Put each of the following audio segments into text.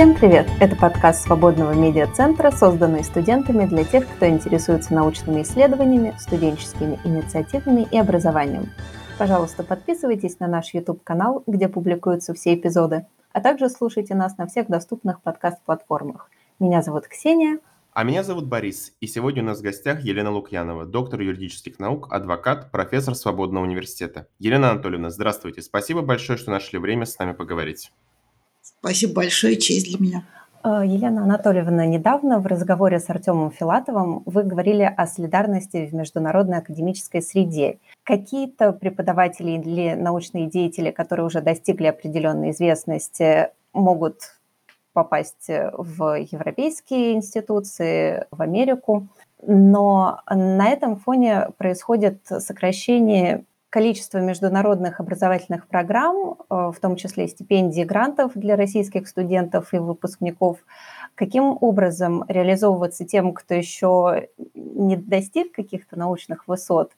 Всем привет! Это подкаст Свободного медиацентра, созданный студентами для тех, кто интересуется научными исследованиями, студенческими инициативами и образованием. Пожалуйста, подписывайтесь на наш YouTube-канал, где публикуются все эпизоды, а также слушайте нас на всех доступных подкаст-платформах. Меня зовут Ксения. А меня зовут Борис, и сегодня у нас в гостях Елена Лукьянова, доктор юридических наук, адвокат, профессор Свободного университета. Елена Анатольевна, здравствуйте. Спасибо большое, что нашли время с нами поговорить. Спасибо большое, честь для меня. Э, Елена Анатольевна, недавно в разговоре с Артемом Филатовым вы говорили о солидарности в международной академической среде. Какие-то преподаватели или научные деятели, которые уже достигли определенной известности, могут попасть в европейские институции, в Америку. Но на этом фоне происходит сокращение количество международных образовательных программ, э, в том числе стипендий грантов для российских студентов и выпускников, каким образом реализовываться тем, кто еще не достиг каких-то научных высот,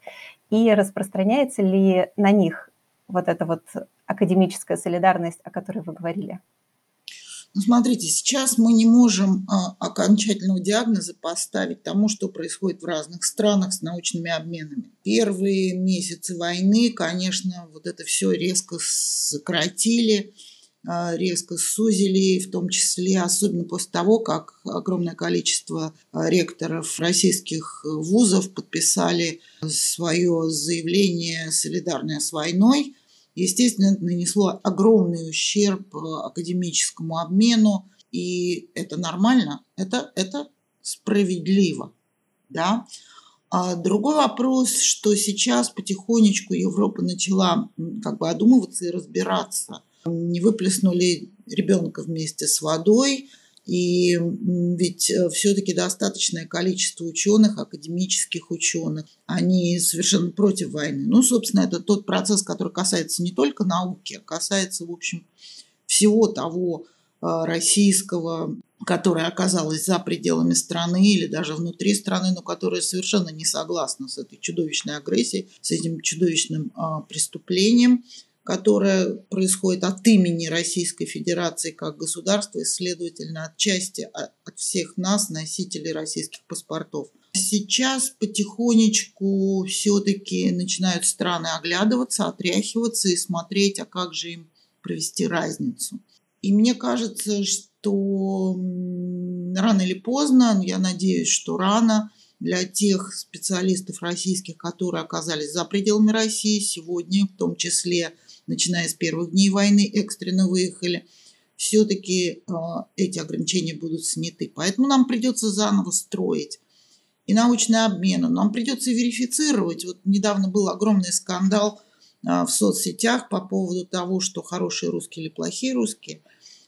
и распространяется ли на них вот эта вот академическая солидарность, о которой вы говорили? Ну, смотрите, сейчас мы не можем а, окончательного диагноза поставить тому, что происходит в разных странах с научными обменами. Первые месяцы войны, конечно, вот это все резко сократили, а, резко сузили, в том числе, особенно после того, как огромное количество а, ректоров российских вузов подписали свое заявление, солидарное с войной – естественно, нанесло огромный ущерб э, академическому обмену, и это нормально, это, это справедливо. Да? А другой вопрос, что сейчас потихонечку Европа начала как бы одумываться и разбираться. Не выплеснули ребенка вместе с водой – и ведь э, все-таки достаточное количество ученых, академических ученых, они совершенно против войны. Ну, собственно, это тот процесс, который касается не только науки, а касается, в общем, всего того э, российского, которое оказалось за пределами страны или даже внутри страны, но которое совершенно не согласно с этой чудовищной агрессией, с этим чудовищным а, преступлением которое происходит от имени Российской Федерации как государства и, следовательно, от части от всех нас, носителей российских паспортов. Сейчас потихонечку все-таки начинают страны оглядываться, отряхиваться и смотреть, а как же им провести разницу. И мне кажется, что рано или поздно, я надеюсь, что рано, для тех специалистов российских, которые оказались за пределами России сегодня, в том числе начиная с первых дней войны, экстренно выехали, все-таки э, эти ограничения будут сняты. Поэтому нам придется заново строить и научный обмен. Нам придется верифицировать. Вот недавно был огромный скандал э, в соцсетях по поводу того, что хорошие русские или плохие русские.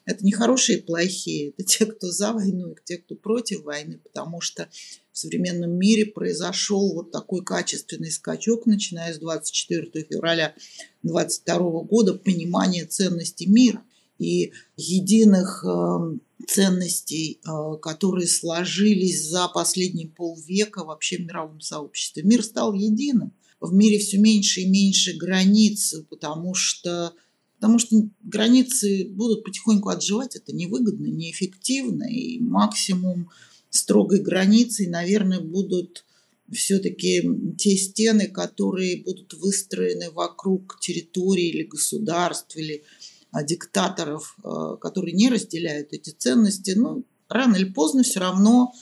Это не хорошие и плохие, это те, кто за войну, и те, кто против войны, потому что в современном мире произошел вот такой качественный скачок, начиная с 24 февраля 22 года, понимание ценности мира и единых э, ценностей, э, которые сложились за последние полвека вообще в мировом сообществе. Мир стал единым. В мире все меньше и меньше границ, потому что потому что границы будут потихоньку отживать, это невыгодно, неэффективно, и максимум строгой границей, наверное, будут все-таки те стены, которые будут выстроены вокруг территории или государств, или а, диктаторов, а, которые не разделяют эти ценности. Ну, рано или поздно все равно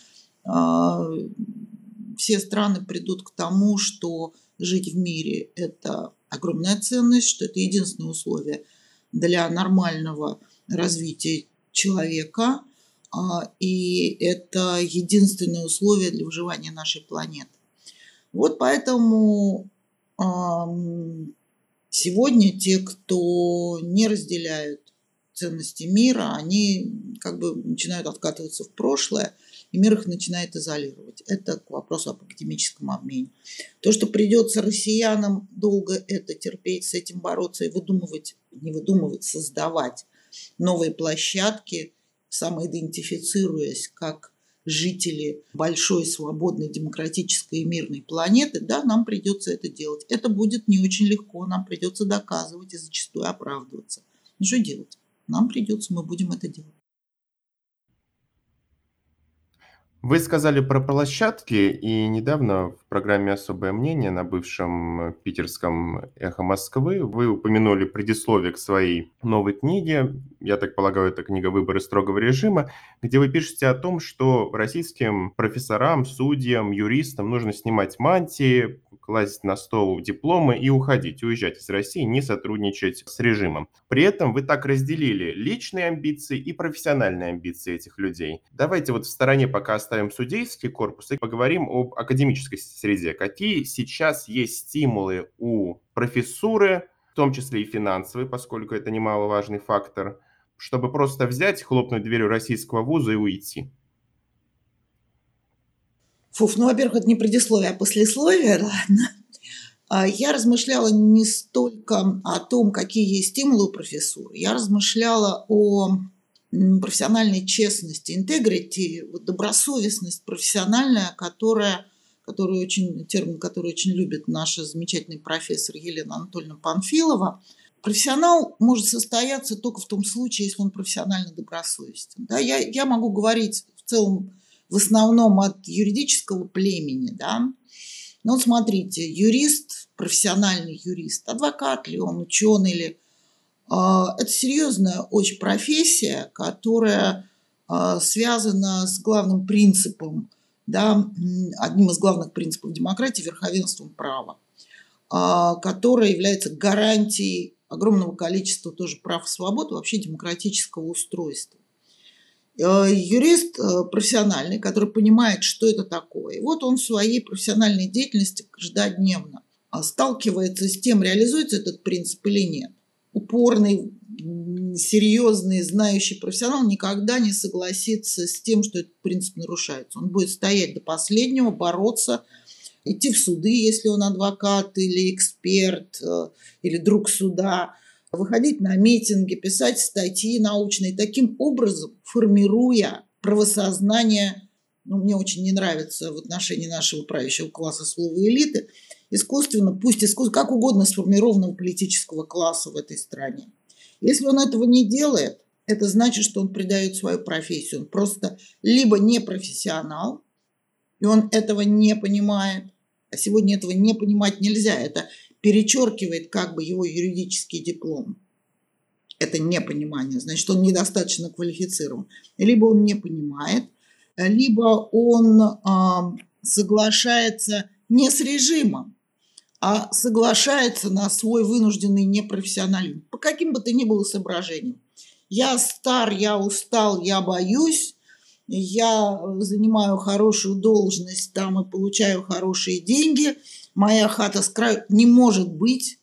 а, все страны придут к тому, что жить в мире – это огромная ценность, что это единственное условие для нормального развития человека – и это единственное условие для выживания нашей планеты. Вот поэтому сегодня те, кто не разделяют ценности мира, они как бы начинают откатываться в прошлое, и мир их начинает изолировать. Это к вопросу об академическом обмене. То, что придется россиянам долго это терпеть, с этим бороться и выдумывать, не выдумывать, создавать новые площадки – самоидентифицируясь как жители большой, свободной, демократической и мирной планеты, да, нам придется это делать. Это будет не очень легко, нам придется доказывать и зачастую оправдываться. Ну что делать? Нам придется, мы будем это делать. Вы сказали про площадки, и недавно в программе «Особое мнение» на бывшем питерском «Эхо Москвы» вы упомянули предисловие к своей новой книге, я так полагаю, это книга «Выборы строгого режима», где вы пишете о том, что российским профессорам, судьям, юристам нужно снимать мантии, класть на стол дипломы и уходить, уезжать из России, не сотрудничать с режимом. При этом вы так разделили личные амбиции и профессиональные амбиции этих людей. Давайте вот в стороне пока оставим судейский корпус и поговорим об академической среде. Какие сейчас есть стимулы у профессуры, в том числе и финансовые, поскольку это немаловажный фактор, чтобы просто взять, хлопнуть дверью российского вуза и уйти? Фуф, ну, во-первых, это не предисловие, а послесловие, ладно. А, я размышляла не столько о том, какие есть стимулы у профессуры, я размышляла о профессиональной честности, интегрити, вот добросовестность профессиональная, которая, которую очень, термин, который очень любит наша замечательный профессор Елена Анатольевна Панфилова. Профессионал может состояться только в том случае, если он профессионально добросовестен. Да, я, я могу говорить в целом в основном от юридического племени, да. Ну, смотрите, юрист, профессиональный юрист, адвокат ли он, ученый ли, а, это серьезная очень профессия, которая а, связана с главным принципом, да, одним из главных принципов демократии – верховенством права, а, которое является гарантией огромного количества тоже прав и свобод вообще демократического устройства. Э, юрист э, профессиональный, который понимает, что это такое. И вот он в своей профессиональной деятельности каждодневно сталкивается с тем, реализуется этот принцип или нет. Упорный, серьезный, знающий профессионал никогда не согласится с тем, что этот принцип нарушается. Он будет стоять до последнего, бороться, идти в суды, если он адвокат или эксперт, э, или друг суда, выходить на митинги, писать статьи научные, таким образом формируя правосознание, ну, мне очень не нравится в отношении нашего правящего класса слова элиты, искусственно, пусть искусственно, как угодно сформированного политического класса в этой стране. Если он этого не делает, это значит, что он предает свою профессию. Он просто либо не профессионал, и он этого не понимает, а сегодня этого не понимать нельзя. Это перечеркивает как бы его юридический диплом. Это непонимание, значит, он недостаточно квалифицирован. Либо он не понимает, либо он э, соглашается не с режимом, а соглашается на свой вынужденный непрофессионализм. По каким бы то ни было соображениям. Я стар, я устал, я боюсь, я занимаю хорошую должность там и получаю хорошие деньги – моя хата с краю не может быть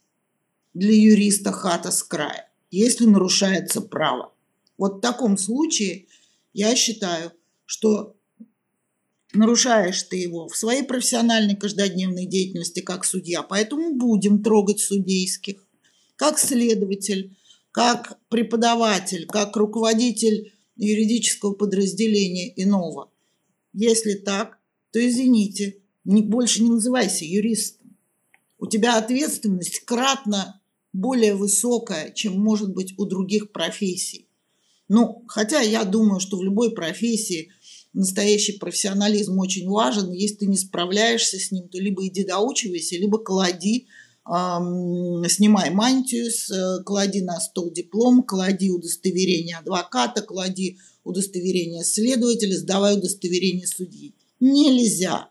для юриста хата с края, если нарушается право. Вот в таком случае я считаю, что нарушаешь ты его в своей профессиональной каждодневной деятельности как судья, поэтому будем трогать судейских, как следователь, как преподаватель, как руководитель юридического подразделения иного. Если так, то извините, не, больше не называйся юристом. У тебя ответственность кратно более высокая, чем может быть у других профессий. Ну, хотя я думаю, что в любой профессии настоящий профессионализм очень важен. Если ты не справляешься с ним, то либо иди доучивайся, либо клади, эм, снимай мантию, с, клади на стол диплом, клади удостоверение адвоката, клади удостоверение следователя, сдавай удостоверение судьи. Нельзя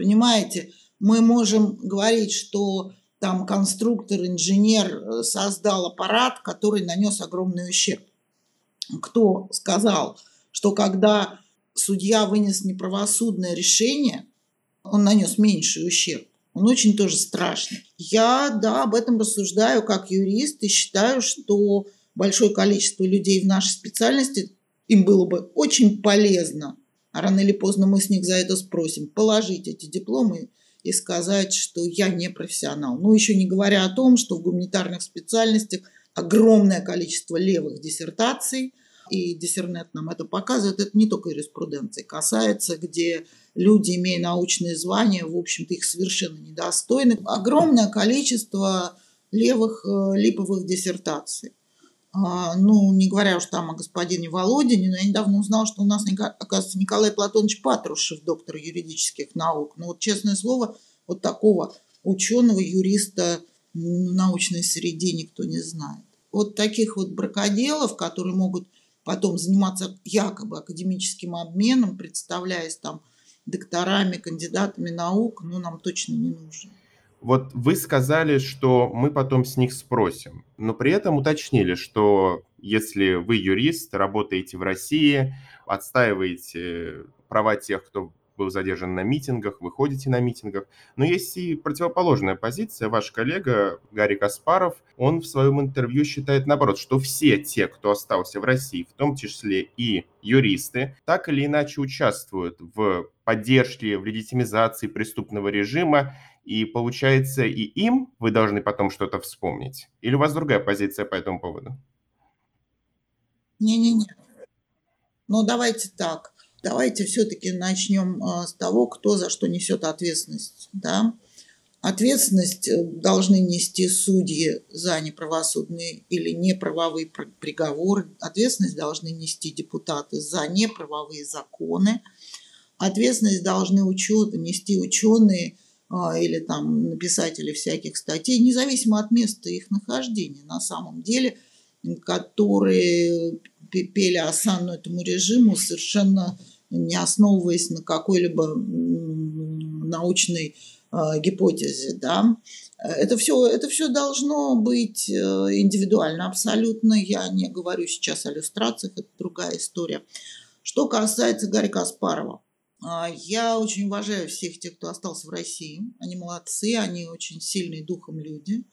Понимаете, мы можем говорить, что там конструктор, инженер э, создал аппарат, который нанес огромный ущерб. Кто сказал, что когда судья вынес неправосудное решение, он нанес меньший ущерб? Он очень тоже страшный. Я, да, об этом рассуждаю как юрист и считаю, что большое количество людей в нашей специальности им было бы очень полезно рано или поздно мы с них за это спросим, положить эти дипломы и сказать, что я не профессионал. Ну, еще не говоря о том, что в гуманитарных специальностях огромное количество левых диссертаций, и диссернет нам это показывает, это не только юриспруденции касается, где люди, имея научные звания, в общем-то, их совершенно недостойны. Огромное количество левых э, липовых диссертаций. А, ну, не говоря уж там о господине Володине, но я недавно узнала, что у нас, оказывается, Николай Платонович Патрушев, доктор юридических наук. Ну, вот, честное слово, вот такого ученого, юриста в научной среде никто не знает. Вот таких вот бракоделов, которые могут потом заниматься якобы академическим обменом, представляясь там докторами, кандидатами наук, ну, нам точно не нужно. Вот вы сказали, что мы потом с них спросим, но при этом уточнили, что если вы юрист, работаете в России, отстаиваете права тех, кто был задержан на митингах, вы ходите на митингах. Но есть и противоположная позиция. Ваш коллега Гарри Каспаров, он в своем интервью считает наоборот, что все те, кто остался в России, в том числе и юристы, так или иначе участвуют в поддержке, в легитимизации преступного режима, и получается и им вы должны потом что-то вспомнить? Или у вас другая позиция по этому поводу? Не-не-не. Ну, давайте так. Давайте все-таки начнем а, с того, кто за что несет ответственность. Да? Ответственность э, должны нести судьи за неправосудные или неправовые приговоры. Ответственность должны нести депутаты за неправовые законы. Ответственность должны учет, нести ученые или там написатели всяких статей, независимо от места их нахождения на самом деле, которые пели осанну этому режиму совершенно не основываясь на какой-либо научной э, гипотезе, да. Это все, это все должно быть э, индивидуально абсолютно. Я не говорю сейчас о иллюстрациях, это другая история. Что касается Гарри Каспарова, а, я очень уважаю всех тех, кто остался в России. Они молодцы, они очень сильные духом люди.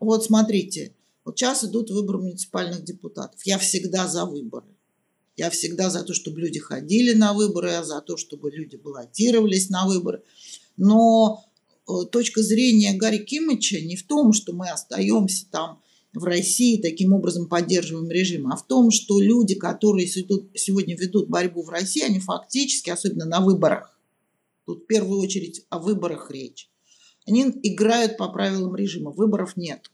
Вот смотрите, вот сейчас идут выборы муниципальных депутатов. Я всегда за выборы. Я всегда за то, чтобы люди ходили на выборы, я за то, чтобы люди баллотировались на выборы. Но э, точка зрения Гарри Кимыча не в том, что мы остаемся там в России, таким образом поддерживаем режим, а в том, что люди, которые сегодня ведут борьбу в России, они фактически, особенно на выборах, тут в первую очередь о выборах речь, они играют по правилам режима, выборов нет.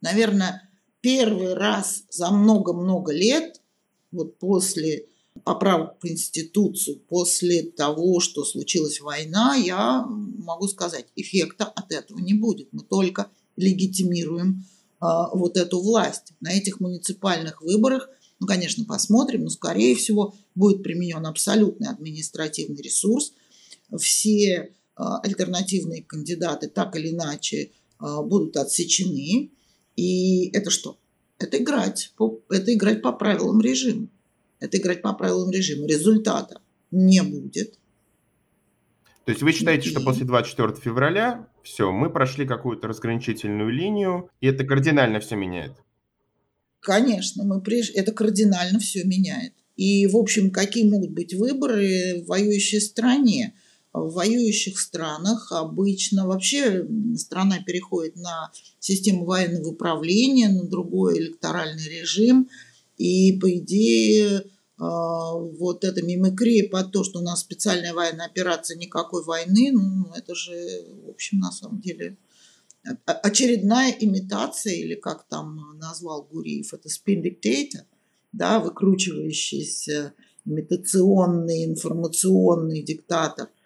Наверное, первый раз за много-много лет вот после поправок в Конституцию, после того, что случилась война, я могу сказать, эффекта от этого не будет. Мы только легитимируем вот эту власть. На этих муниципальных выборах, ну, конечно, посмотрим, но, скорее всего, будет применен абсолютный административный ресурс. Все э, альтернативные кандидаты так или иначе э, будут отсечены. И это что? это играть, по, это играть по правилам режима. Это играть по правилам режима. Результата не будет. То есть вы считаете, что после 24 февраля все, мы прошли какую-то разграничительную линию, и это кардинально все меняет? Конечно, мы приж... это кардинально все меняет. И, в общем, какие могут быть выборы в воюющей стране? в воюющих странах обычно вообще страна переходит на систему военного управления, на другой электоральный режим. И, по идее, вот эта мимикрия под то, что у нас специальная военная операция, никакой войны, ну, это же, в общем, на самом деле очередная имитация, или как там назвал Гуриев, это spin dictator, да, выкручивающийся имитационный информационный диктатор –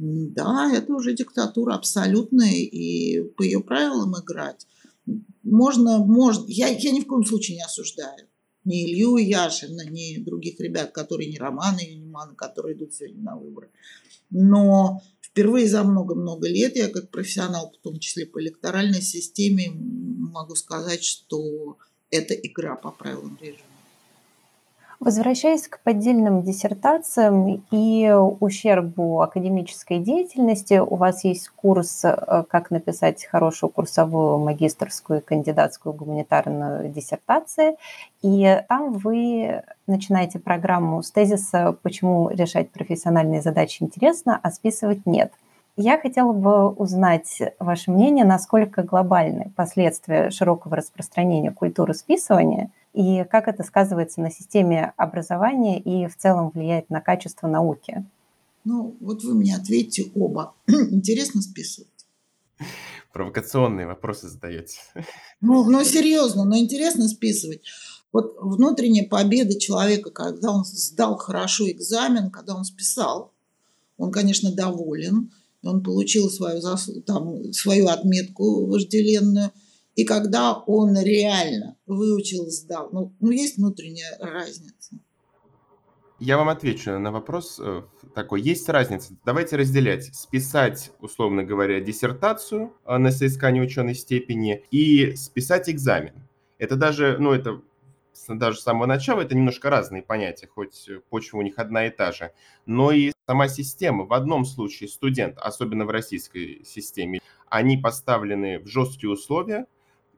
да, это уже диктатура абсолютная, и по ее правилам играть. Можно, можно. Я, я ни в коем случае не осуждаю ни Илью Яшина, ни других ребят, которые не Романы и Юниманы, которые идут сегодня на выборы. Но впервые за много-много лет я как профессионал, в том числе по электоральной системе, могу сказать, что это игра по правилам режима. Возвращаясь к поддельным диссертациям и ущербу академической деятельности, у вас есть курс э, «Как написать хорошую курсовую магистрскую и кандидатскую гуманитарную диссертации», и там вы начинаете программу с тезиса «Почему решать профессиональные задачи интересно, а списывать нет». Я хотела бы узнать ваше мнение, насколько глобальны последствия широкого распространения культуры списывания – и как это сказывается на системе образования и в целом влияет на качество науки? Ну, вот вы мне ответьте оба. Интересно списывать? Провокационные вопросы задаете. Ну, ну, серьезно, но интересно списывать. Вот внутренняя победа человека, когда он сдал хорошо экзамен, когда он списал, он, конечно, доволен, он получил свою, там, свою отметку вожделенную, и когда он реально выучил, сдал. Ну, ну есть внутренняя разница. Я вам отвечу на вопрос э, такой. Есть разница. Давайте разделять. Списать, условно говоря, диссертацию э, на соискание ученой степени и списать экзамен. Это даже, ну, это даже с самого начала, это немножко разные понятия, хоть почва у них одна и та же. Но и сама система. В одном случае студент, особенно в российской системе, они поставлены в жесткие условия,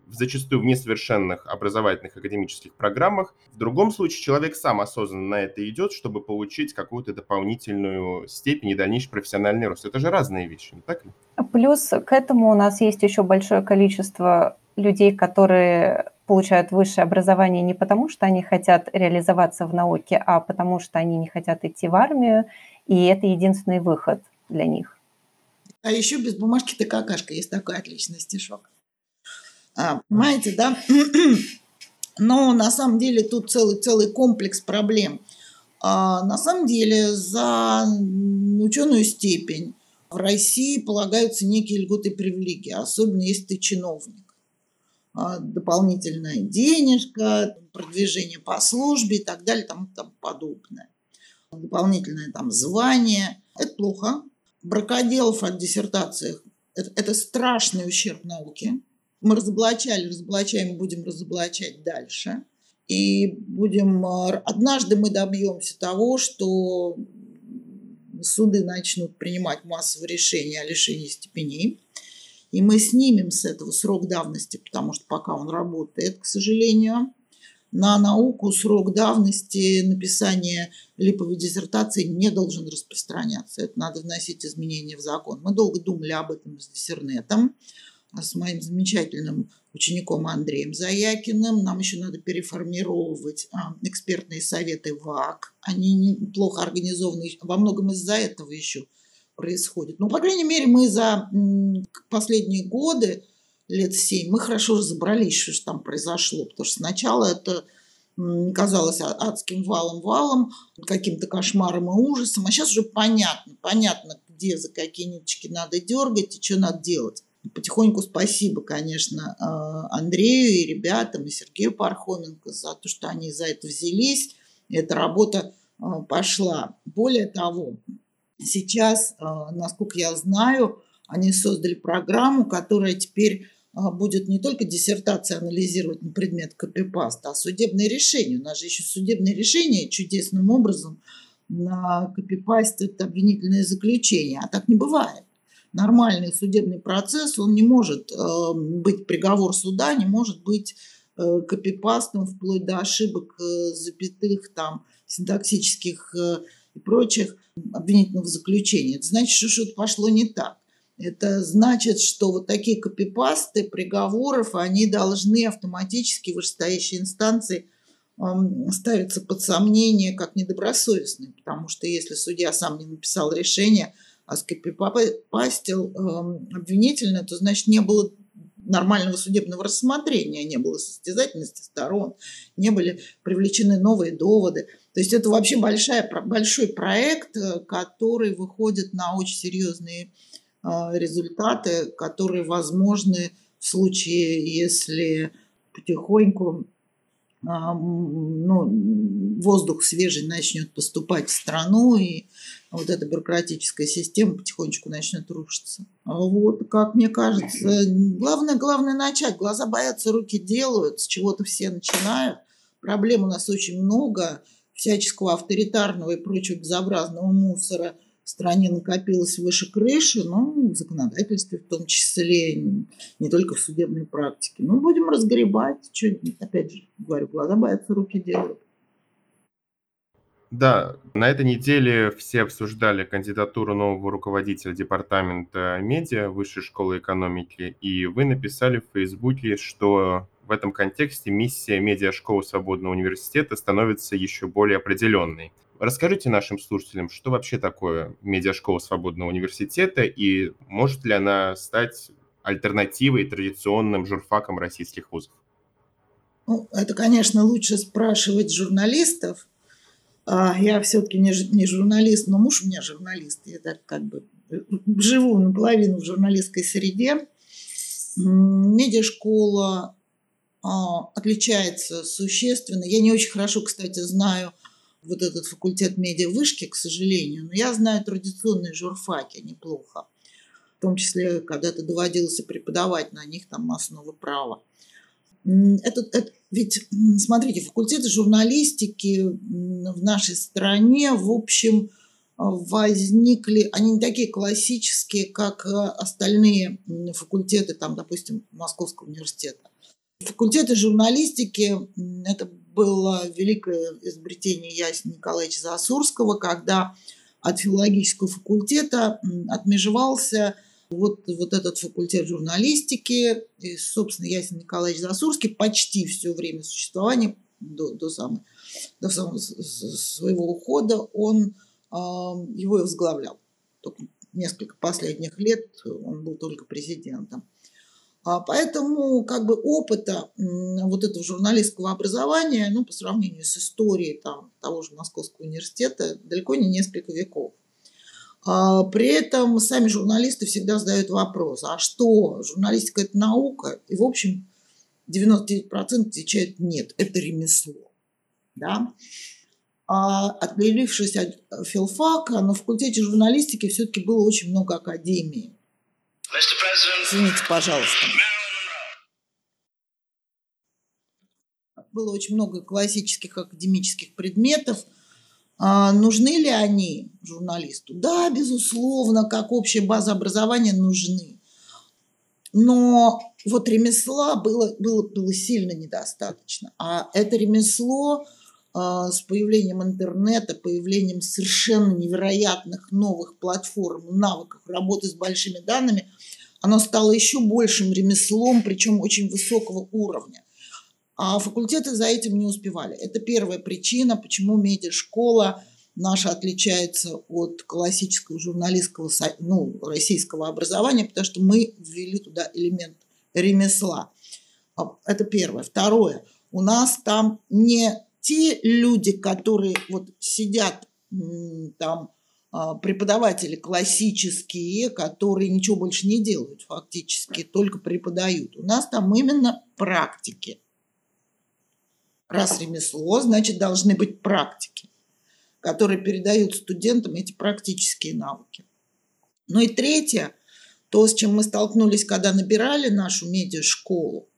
зачастую в несовершенных образовательных академических программах. В другом случае человек сам осознанно на это идет, чтобы получить какую-то дополнительную степень и дальнейший профессиональный рост. Это же разные вещи, не так ли? Плюс к этому у нас есть еще большое количество людей, которые получают высшее образование не потому, что они хотят реализоваться в науке, а потому что они не хотят идти в армию, и это единственный выход для них. А еще без бумажки ты какашка. Есть такой отличный стишок. А, понимаете, да? Но на самом деле тут целый, целый комплекс проблем. А, на самом деле за ученую степень в России полагаются некие льготы и привилегии, особенно если ты чиновник. А, дополнительная денежка, продвижение по службе и так далее, тому, тому подобное. Дополнительное там звание. Это плохо. Бракоделов от диссертации – это страшный ущерб науке мы разоблачали, разоблачаем, будем разоблачать дальше. И будем... Э, однажды мы добьемся того, что суды начнут принимать массовые решения о лишении степеней. И мы снимем с этого срок давности, потому что пока он работает, к сожалению, на науку срок давности написания липовой диссертации не должен распространяться. Это надо вносить изменения в закон. Мы долго думали об этом с диссернетом с моим замечательным учеником Андреем Заякиным. Нам еще надо переформировать а, экспертные советы ВАК. Они плохо организованы. Во многом из-за этого еще происходит. Но, по крайней мере, мы за последние годы, лет семь, мы хорошо разобрались, что там произошло. Потому что сначала это казалось адским валом-валом, каким-то кошмаром и ужасом. А сейчас уже понятно, понятно, где за какие ниточки надо дергать и что надо делать потихоньку спасибо, конечно, а, Андрею и ребятам, и Сергею Пархоменко за то, что они за это взялись. Эта работа а, пошла. Более того, сейчас, а, насколько я знаю, они создали программу, которая теперь будет не только диссертация анализировать на предмет копипаста, а судебные решения. У нас же еще судебные решения чудесным образом на копипастят обвинительное заключение. А так не бывает нормальный судебный процесс, он не может э, быть приговор суда, не может быть э, копипастом вплоть до ошибок э, запятых, там, синтаксических и прочих обвинительных заключений. Это значит, что что-то пошло не так. Это значит, что вот такие копипасты приговоров, они должны автоматически в вышестоящей инстанции ставиться под сомнение как недобросовестные, потому что если судья сам не написал решение – а скопипастил э, эм, обвинительно, то значит не было нормального судебного рассмотрения, не было состязательности сторон, не были привлечены новые доводы. То есть это вообще большая, большой проект, э, который выходит на очень серьезные э, результаты, которые возможны в случае, если потихоньку ну, воздух свежий начнет поступать в страну, и вот эта бюрократическая система потихонечку начнет рушиться. А вот, как мне кажется, главное, главное начать. Глаза боятся, руки делают, с чего-то все начинают. Проблем у нас очень много, всяческого авторитарного и прочего безобразного мусора – в стране накопилось выше крыши, но в законодательстве в том числе, не только в судебной практике. Ну, будем разгребать. Что, опять же, говорю, глаза боятся, руки делают. Да, на этой неделе все обсуждали кандидатуру нового руководителя департамента медиа Высшей школы экономики, и вы написали в Фейсбуке, что в этом контексте миссия медиашколы Свободного университета становится еще более определенной. Расскажите нашим слушателям, что вообще такое медиашкола свободного университета и может ли она стать альтернативой традиционным журфакам российских вузов? Ну, это, конечно, лучше спрашивать журналистов. А я все-таки не, журналист, но муж у меня журналист. Я так как бы э, живу наполовину в журналистской среде. Медиашкола а, отличается существенно. Я не очень хорошо, кстати, знаю вот этот факультет медиавышки, к сожалению, но я знаю традиционные журфаки неплохо. В том числе, когда-то доводилось преподавать на них там основы права. Это, это, ведь, смотрите, факультеты журналистики в нашей стране, в общем, возникли, они не такие классические, как э, остальные факультеты, там, допустим, Московского университета. Факультеты журналистики – это было великое изобретение Ясина Николаевича Засурского, когда от филологического факультета отмежевался вот, вот этот факультет журналистики. И, собственно, Ясин Николаевич Засурский почти все время существования, до, до, самой, до самого своего ухода, он э, его и возглавлял. Только несколько последних лет он был только президентом. А поэтому как бы опыта вот этого журналистского образования, ну, по сравнению с историей там, того же Московского университета, далеко не несколько веков. А при этом сами журналисты всегда задают вопрос, а что, журналистика – это наука? И, в общем, 99% отвечают нет, это ремесло. Да? А отделившись от филфака, на факультете журналистики все-таки было очень много академий. Извините, пожалуйста. Было очень много классических академических предметов. А нужны ли они журналисту? Да, безусловно, как общая база образования нужны. Но вот ремесла было, было, было сильно недостаточно. А это ремесло э, с появлением интернета, появлением совершенно невероятных новых платформ, навыков работы с большими данными – оно стало еще большим ремеслом, причем очень высокого уровня. А факультеты за этим не успевали. Это первая причина, почему медиашкола наша отличается от классического журналистского, ну, российского образования, потому что мы ввели туда элемент ремесла. А, это первое. Второе. У нас там не те люди, которые вот сидят там преподаватели классические, которые ничего больше не делают фактически, только преподают. У нас там именно практики. Раз ремесло, значит, должны быть практики, которые передают студентам эти практические навыки. Ну и третье, то, с чем мы столкнулись, когда набирали нашу медиашколу, а,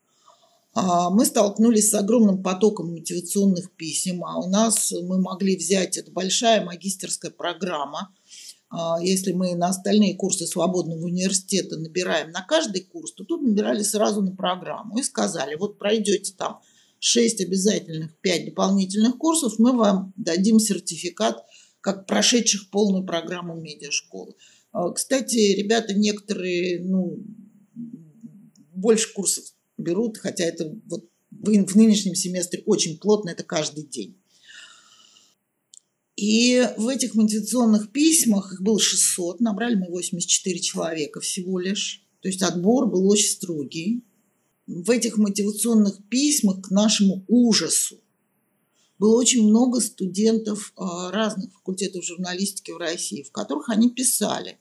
мы столкнулись с огромным потоком мотивационных писем, а у нас мы могли взять, это большая магистерская программа, а, если мы на остальные курсы свободного университета набираем на каждый курс, то тут набирали сразу на программу и сказали, вот пройдете там 6 обязательных, 5 дополнительных курсов, мы вам дадим сертификат как прошедших полную программу медиашколы. А, кстати, ребята некоторые, ну, больше курсов берут, хотя это вот в нынешнем семестре очень плотно, это каждый день. И в этих мотивационных письмах, их было 600, набрали мы 84 человека всего лишь. То есть отбор был очень строгий. В этих мотивационных письмах к нашему ужасу было очень много студентов а, разных факультетов журналистики в России, в которых они писали,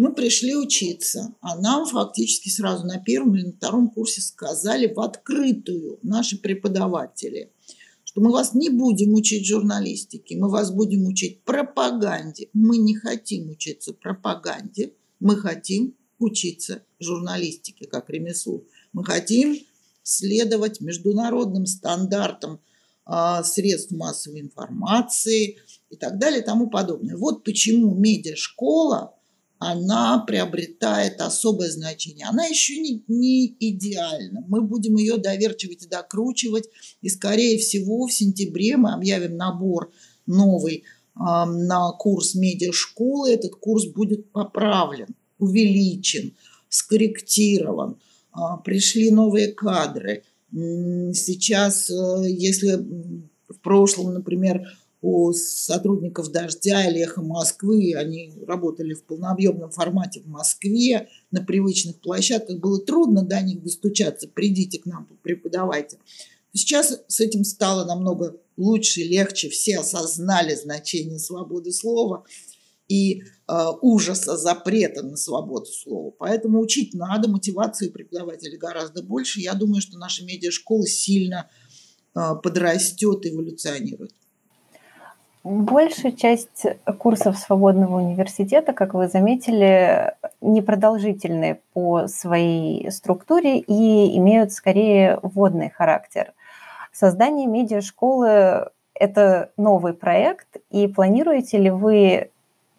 мы пришли учиться, а нам фактически сразу на первом или на втором курсе сказали в открытую наши преподаватели, что мы вас не будем учить журналистике, мы вас будем учить пропаганде. Мы не хотим учиться пропаганде, мы хотим учиться журналистике как ремеслу. Мы хотим следовать международным стандартам а, средств массовой информации и так далее и тому подобное. Вот почему медиашкола она приобретает особое значение. Она еще не, не идеальна. Мы будем ее доверчивать и докручивать. И, скорее всего, в сентябре мы объявим набор новый э, на курс медиашколы. Этот курс будет поправлен, увеличен, скорректирован. Э, пришли новые кадры. Сейчас, э, если в прошлом, например, у сотрудников «Дождя» или «Эхо Москвы». Они работали в полнообъемном формате в Москве, на привычных площадках. Было трудно до них достучаться. Придите к нам, преподавайте. Сейчас с этим стало намного лучше, легче. Все осознали значение свободы слова и э, ужаса запрета на свободу слова. Поэтому учить надо, мотивации преподавателей гораздо больше. Я думаю, что наша медиашкола сильно э, подрастет, эволюционирует. Большая часть курсов свободного университета, как вы заметили, непродолжительные по своей структуре и имеют скорее вводный характер. Создание медиашколы – это новый проект, и планируете ли вы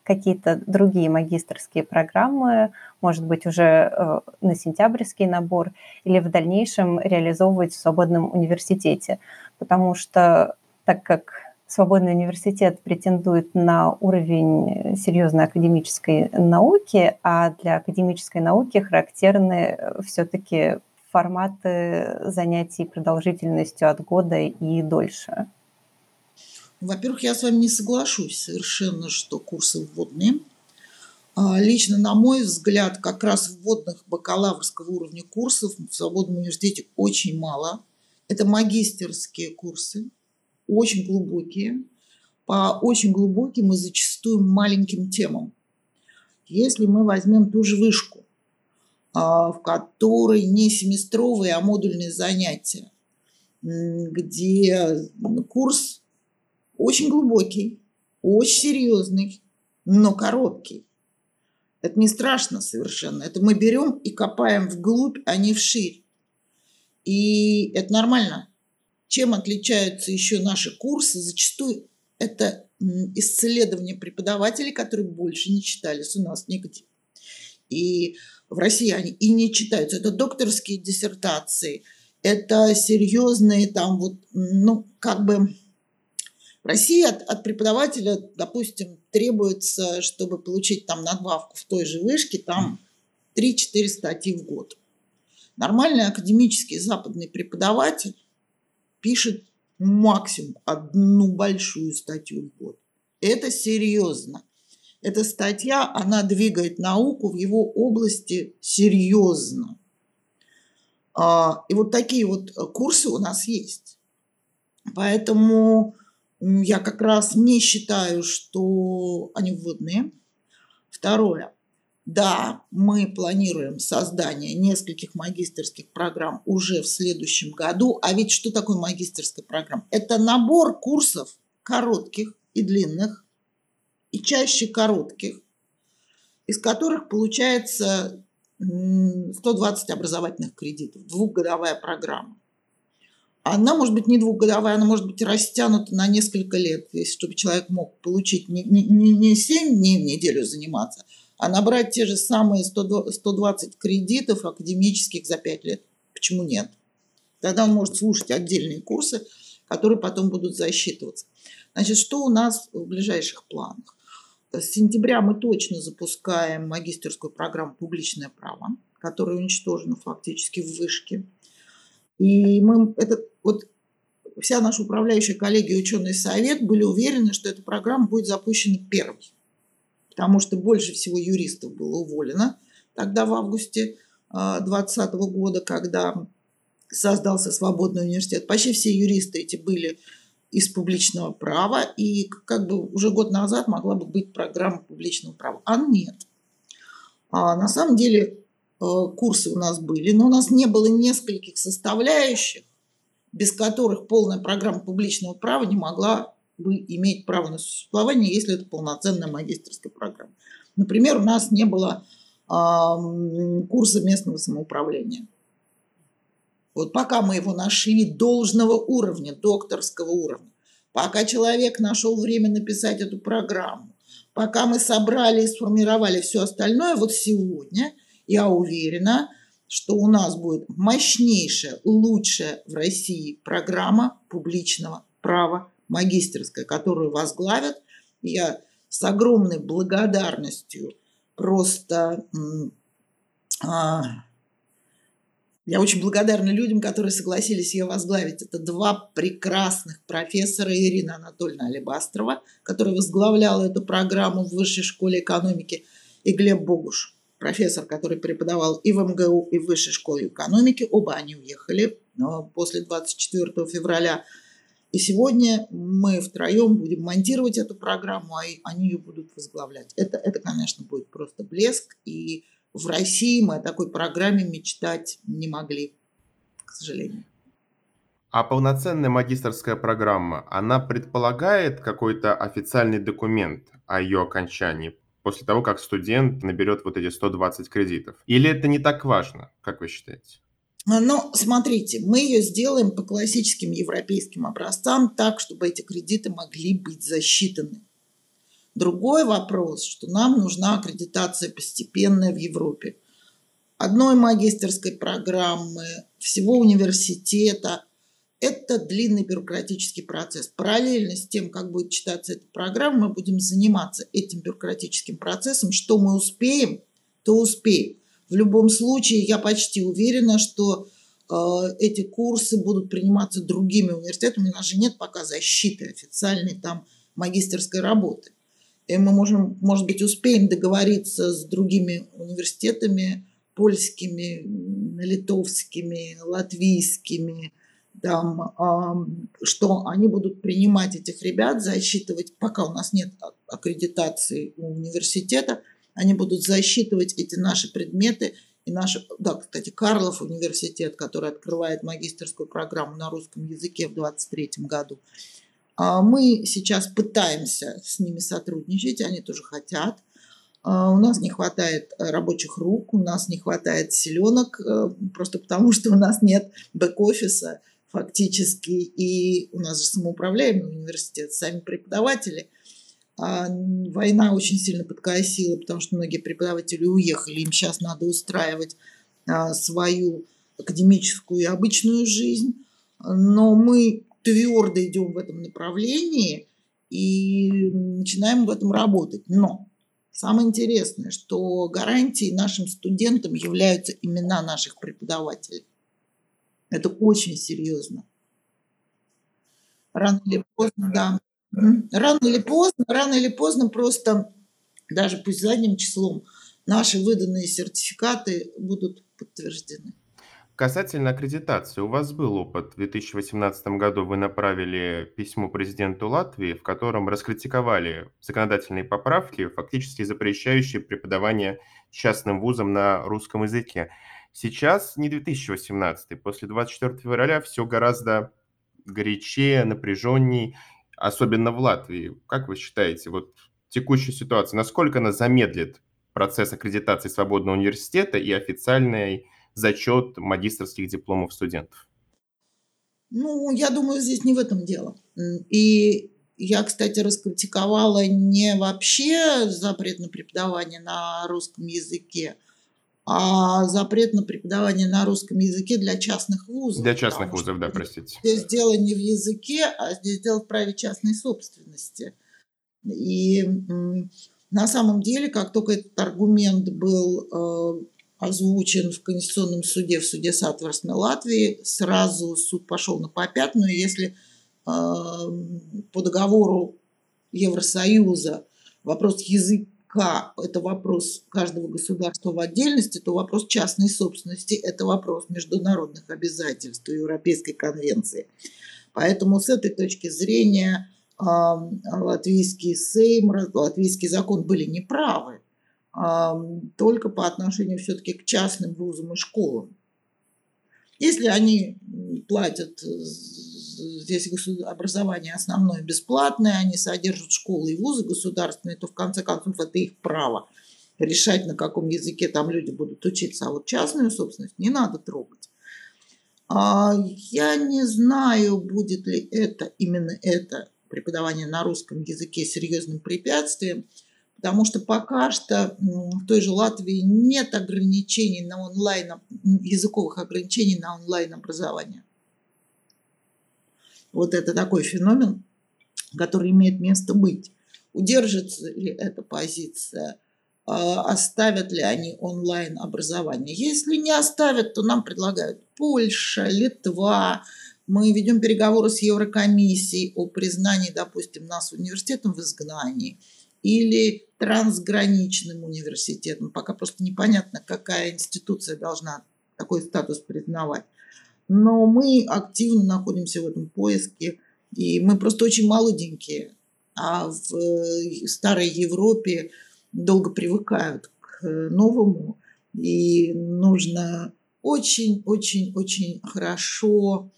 какие-то другие магистрские программы, может быть, уже э, на сентябрьский набор, или в дальнейшем реализовывать в свободном университете? Потому что так как свободный университет претендует на уровень серьезной академической науки, а для академической науки характерны э, все-таки форматы занятий продолжительностью от года и дольше. Во-первых, я с вами не соглашусь совершенно, что курсы вводные. А, лично, на мой взгляд, как раз вводных бакалаврского уровня курсов в свободном университете очень мало. Это магистерские курсы, очень глубокие, по очень глубоким и зачастую маленьким темам. Если мы возьмем ту же вышку, а, в которой не семестровые, а модульные занятия, где курс очень глубокий, очень серьезный, но короткий. Это не страшно совершенно. Это мы берем и копаем вглубь, а не вширь. И это нормально. Чем отличаются еще наши курсы? Зачастую это исследования преподавателей, которые больше не читались у нас нигде. И в России они и не читаются. Это докторские диссертации, это серьезные там вот, ну, как бы в России от, от преподавателя, допустим, требуется, чтобы получить там надбавку в той же вышке, там 3-4 статьи в год. Нормальный академический западный преподаватель пишет максимум одну большую статью в год. Это серьезно. Эта статья, она двигает науку в его области серьезно. А, и вот такие вот курсы у нас есть. Поэтому я как раз не считаю, что они вводные. Второе. Да, мы планируем создание нескольких магистерских программ уже в следующем году. А ведь что такое магистерская программа? Это набор курсов коротких и длинных, и чаще коротких, из которых получается 120 образовательных кредитов, двухгодовая программа. Она может быть не двухгодовая, она может быть растянута на несколько лет, если чтобы человек мог получить не, не, не 7 дней в неделю заниматься, а набрать те же самые 100, 120 кредитов академических за 5 лет. Почему нет? Тогда он может слушать отдельные курсы, которые потом будут засчитываться. Значит, что у нас в ближайших планах? С сентября мы точно запускаем магистерскую программу «Публичное право», которая уничтожена фактически в вышке. И мы, это, вот вся наша управляющая коллегия и ученый совет были уверены, что эта программа будет запущена первой потому что больше всего юристов было уволено тогда в августе 2020 а, года, когда создался свободный университет. Почти все юристы эти были из публичного права, и как бы уже год назад могла бы быть программа публичного права. А нет. А на самом деле а, курсы у нас были, но у нас не было нескольких составляющих, без которых полная программа публичного права не могла бы иметь право на существование, если это полноценная магистрская программа. Например, у нас не было э, курса местного самоуправления. Вот пока мы его нашли должного уровня, докторского уровня, пока человек нашел время написать эту программу, пока мы собрали и сформировали все остальное, вот сегодня я уверена, что у нас будет мощнейшая, лучшая в России программа публичного права магистерская, которую возглавят. Я с огромной благодарностью просто а, я очень благодарна людям, которые согласились ее возглавить. Это два прекрасных профессора Ирина Анатольевна Алибастрова, которая возглавляла эту программу в Высшей школе экономики, и Глеб Богуш, профессор, который преподавал и в МГУ, и в Высшей школе экономики. Оба они уехали после 24 февраля. И сегодня мы втроем будем монтировать эту программу, а они ее будут возглавлять. Это, это, конечно, будет просто блеск. И в России мы о такой программе мечтать не могли, к сожалению. А полноценная магистрская программа, она предполагает какой-то официальный документ о ее окончании после того, как студент наберет вот эти 120 кредитов? Или это не так важно, как вы считаете? Но смотрите, мы ее сделаем по классическим европейским образцам так, чтобы эти кредиты могли быть засчитаны. Другой вопрос, что нам нужна аккредитация постепенная в Европе. Одной магистерской программы, всего университета – это длинный бюрократический процесс. Параллельно с тем, как будет читаться эта программа, мы будем заниматься этим бюрократическим процессом. Что мы успеем, то успеем. В любом случае, я почти уверена, что э, эти курсы будут приниматься другими университетами. У нас же нет пока защиты официальной там магистерской работы. И мы можем, может быть, успеем договориться с другими университетами, польскими, литовскими, латвийскими, там, что они будут принимать этих ребят, засчитывать, пока у нас нет аккредитации у университета, они будут засчитывать эти наши предметы и наши, да, кстати, Карлов университет, который открывает магистерскую программу на русском языке в 2023 году. А мы сейчас пытаемся с ними сотрудничать, они тоже хотят. А у нас не хватает рабочих рук, у нас не хватает селенок, э, просто потому что у нас нет бэк-офиса, фактически, и у нас же самоуправляемый университет, сами преподаватели. А война очень сильно подкосила, потому что многие преподаватели уехали, им сейчас надо устраивать а, свою академическую и обычную жизнь. Но мы твердо идем в этом направлении и начинаем в этом работать. Но самое интересное, что гарантией нашим студентам являются имена наших преподавателей. Это очень серьезно. Рано или поздно, да. Рано или поздно, рано или поздно просто, даже пусть задним числом, наши выданные сертификаты будут подтверждены. Касательно аккредитации, у вас был опыт. В 2018 году вы направили письмо президенту Латвии, в котором раскритиковали законодательные поправки, фактически запрещающие преподавание частным вузам на русском языке. Сейчас не 2018, после 24 февраля все гораздо горячее, напряженней, особенно в Латвии. Как вы считаете, вот текущая ситуация, насколько она замедлит процесс аккредитации свободного университета и официальный зачет магистрских дипломов студентов? Ну, я думаю, здесь не в этом дело. И я, кстати, раскритиковала не вообще запрет на преподавание на русском языке, а запрет на преподавание на русском языке для частных вузов. Для частных вузов, да, простите. Здесь дело не в языке, а здесь дело в праве частной собственности. И на самом деле, как только этот аргумент был э, озвучен в Конституционном суде, в суде Сатворсна Латвии, сразу суд пошел на попятную. Если э, по договору Евросоюза вопрос языка языка – это вопрос каждого государства в отдельности, то вопрос частной собственности – это вопрос международных обязательств Европейской конвенции. Поэтому с этой точки зрения латвийский Сейм, латвийский закон были неправы только по отношению все-таки к частным вузам и школам. Если они платят здесь образование основное бесплатное, они содержат школы и вузы государственные, то в конце концов это их право решать, на каком языке там люди будут учиться. А вот частную собственность не надо трогать. А я не знаю, будет ли это, именно это преподавание на русском языке серьезным препятствием, потому что пока что в той же Латвии нет ограничений на онлайн, языковых ограничений на онлайн образование. Вот это такой феномен, который имеет место быть. Удержится ли эта позиция? А, оставят ли они онлайн образование? Если не оставят, то нам предлагают Польша, Литва. Мы ведем переговоры с Еврокомиссией о признании, допустим, нас университетом в изгнании. Или трансграничным университетом. Пока просто непонятно, какая институция должна такой статус признавать. Но мы активно находимся в этом поиске, и мы просто очень молоденькие. А в э, старой Европе долго привыкают к новому, и нужно очень-очень-очень хорошо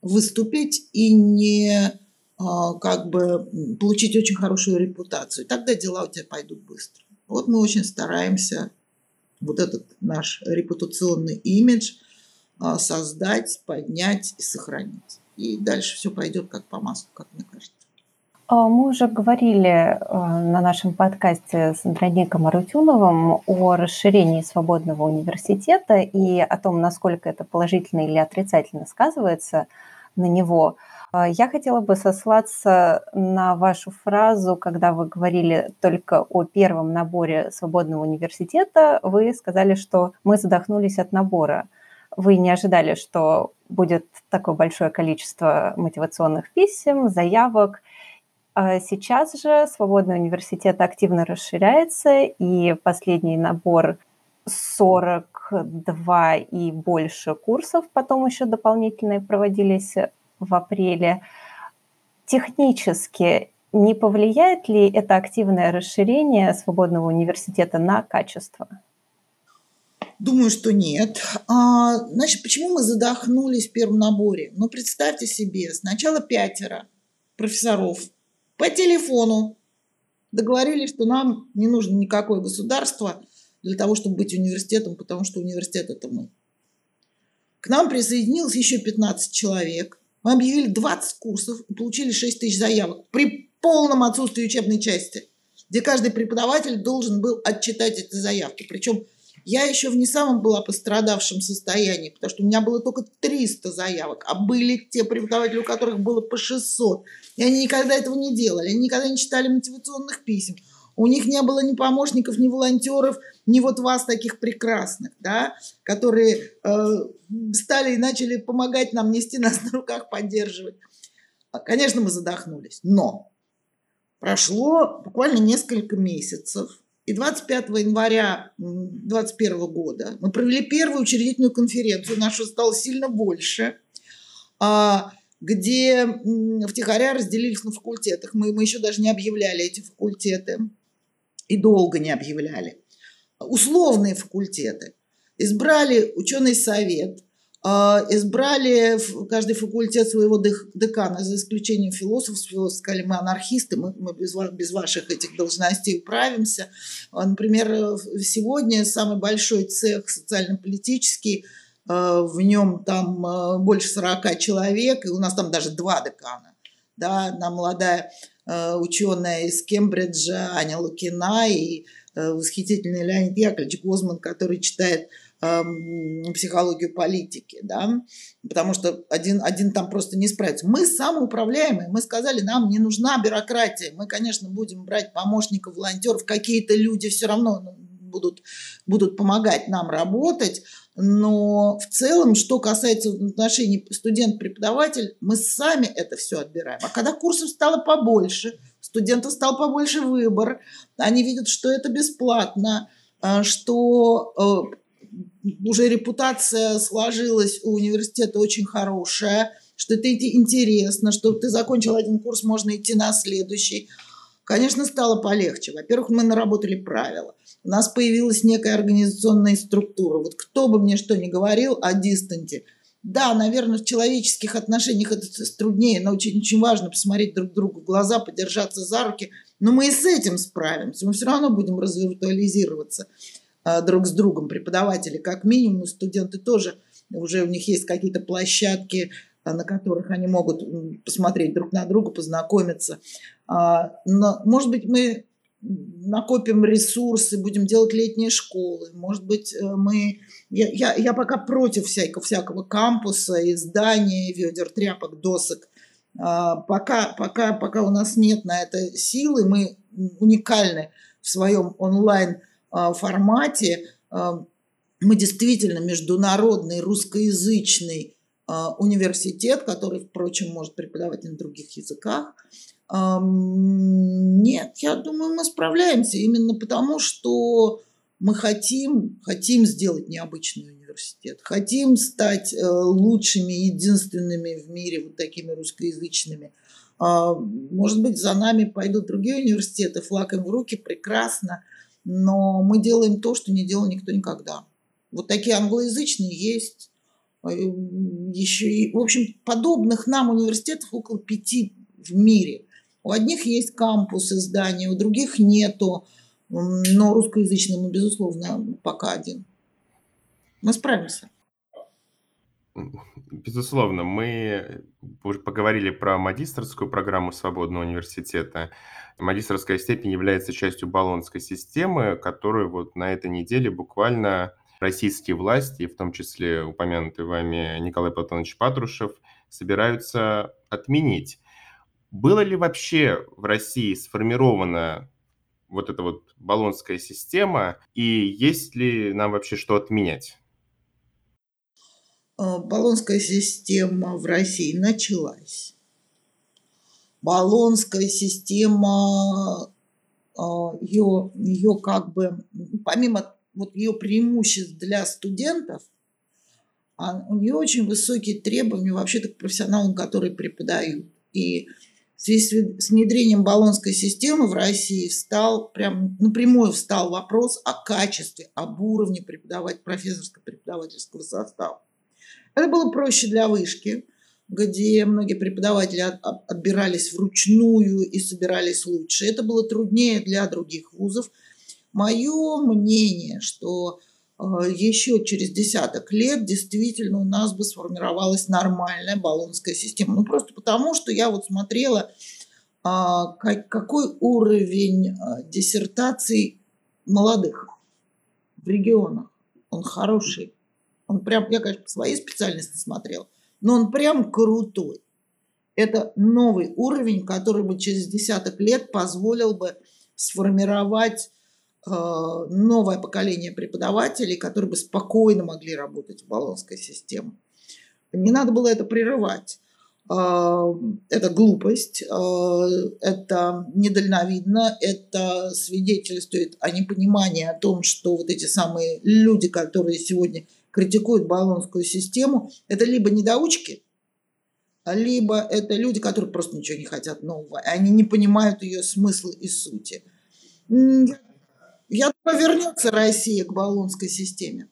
выступить и не а, как бы получить очень хорошую репутацию. Тогда дела у тебя пойдут быстро. Вот мы очень стараемся вот этот наш репутационный имидж создать, поднять и сохранить. И дальше все пойдет как по маслу, как мне кажется. А, мы уже говорили на нашем подкасте с Андроником Арутюновым о расширении свободного университета и о том, насколько это положительно или отрицательно сказывается на него – а, я хотела бы сослаться на вашу фразу, когда вы говорили только о первом наборе свободного университета. Вы сказали, что мы задохнулись от набора. Вы не ожидали, что будет такое большое количество мотивационных писем, заявок. А сейчас же свободный университет активно расширяется, и последний набор 42 и больше курсов, потом еще дополнительные проводились в апреле. Технически не повлияет ли это активное расширение свободного университета на качество? Думаю, что нет. А, значит, почему мы задохнулись в первом наборе? Ну, представьте себе, сначала пятеро профессоров по телефону договорились, что нам не нужно никакое государство для того, чтобы быть университетом, потому что университет – это мы. К нам присоединилось еще 15 человек. Мы объявили 20 курсов и получили 6 тысяч заявок при полном отсутствии учебной части, где каждый преподаватель должен был отчитать эти заявки. Причем я еще в не самом была пострадавшем состоянии, потому что у меня было только 300 заявок, а были те преподаватели, у которых было по 600. И они никогда этого не делали, они никогда не читали мотивационных писем. У них не было ни помощников, ни волонтеров, ни вот вас таких прекрасных, да, которые э, стали и начали помогать нам нести нас на руках, поддерживать. А, конечно, мы задохнулись, но прошло буквально несколько месяцев, и 25 января 2021 года мы провели первую учредительную конференцию, нашу стало сильно больше, а, где втихаря разделились на факультетах. Мы, мы еще даже не объявляли эти факультеты и долго не объявляли. Условные факультеты. Избрали ученый совет, избрали каждый факультет своего декана, за исключением философов. Философы сказали, мы анархисты, мы, мы без, без ваших этих должностей управимся. А, например, сегодня самый большой цех социально-политический, а, в нем там больше 40 человек, и у нас там даже два декана. Да, одна молодая ученая из Кембриджа Аня Лукина и восхитительный Леонид Яковлевич Гозман, который читает психологию политики, да, потому что один, один там просто не справится. Мы самоуправляемые, мы сказали, нам не нужна бюрократия, мы, конечно, будем брать помощников, волонтеров, какие-то люди все равно ну, будут, будут помогать нам работать, но в целом, что касается отношений студент-преподаватель, мы сами это все отбираем. А когда курсов стало побольше, студентов стал побольше выбор, они видят, что это бесплатно, а, что э, уже репутация сложилась у университета очень хорошая, что это интересно, что ты закончил один курс, можно идти на следующий. Конечно, стало полегче. Во-первых, мы наработали правила у нас появилась некая организационная структура. Вот кто бы мне что ни говорил о дистанте, да, наверное, в человеческих отношениях это труднее, но очень, очень важно посмотреть друг другу в глаза, подержаться за руки. Но мы и с этим справимся. Мы все равно будем развиртуализироваться друг с другом. Преподаватели, как минимум, студенты тоже. Уже у них есть какие-то площадки, а, на которых они могут посмотреть друг на друга, познакомиться. А, но, может быть, мы накопим ресурсы, будем делать летние школы. Может быть, э, мы... Я, я, я пока против всякого, всякого кампуса, издания, ведер, тряпок, досок. А, пока, пока, пока у нас нет на это силы, мы уникальны в своем онлайн а, формате. А, мы действительно международный русскоязычный университет, который, впрочем, может преподавать на других языках – Нет, я думаю, мы справляемся именно потому, что мы хотим, хотим сделать необычный университет, хотим стать э, лучшими, единственными в мире вот такими русскоязычными. А, может быть, за нами пойдут другие университеты, флаг им в руки, прекрасно, но мы делаем то, что не делал никто никогда. Вот такие англоязычные есть. Э, Еще в общем, подобных нам университетов около пяти в мире. У одних есть кампусы, здания, у других нету но русскоязычный мы, безусловно, пока один. Мы справимся. Безусловно, мы уже поговорили про магистрскую программу Свободного университета. Магистрская степень является частью баллонской системы, которую вот на этой неделе буквально российские власти, в том числе упомянутый вами Николай Платонович Патрушев, собираются отменить. Было ли вообще в России сформировано вот эта вот баллонская система, и есть ли нам вообще что отменять? Э, баллонская система в России началась. Баллонская система, ее, э, ее как бы, помимо вот ее преимуществ для студентов, а у нее очень высокие требования вообще-то к профессионалам, которые преподают. И в связи с внедрением баллонской системы в России встал, прям напрямую встал вопрос о качестве, об уровне преподавать, профессорско-преподавательского состава. Это было проще для вышки, где многие преподаватели отбирались вручную и собирались лучше. Это было труднее для других вузов. Мое мнение, что а, еще через десяток лет действительно у нас бы сформировалась нормальная баллонская система. Ну, просто потому, что я вот смотрела, а, какой уровень а, диссертаций молодых в регионах. Он хороший. Он прям, я, конечно, по своей специальности смотрела, но он прям крутой. Это новый уровень, который бы через десяток лет позволил бы сформировать Э, новое поколение преподавателей, которые бы спокойно могли работать в баллонской системе. Не надо было это прерывать. Э, это глупость, э, это недальновидно, это свидетельствует о непонимании о том, что вот эти самые люди, которые сегодня критикуют баллонскую систему, это либо недоучки, либо это люди, которые просто ничего не хотят нового, и они не понимают ее смысла и сути. Я повернется Россия к баллонской системе.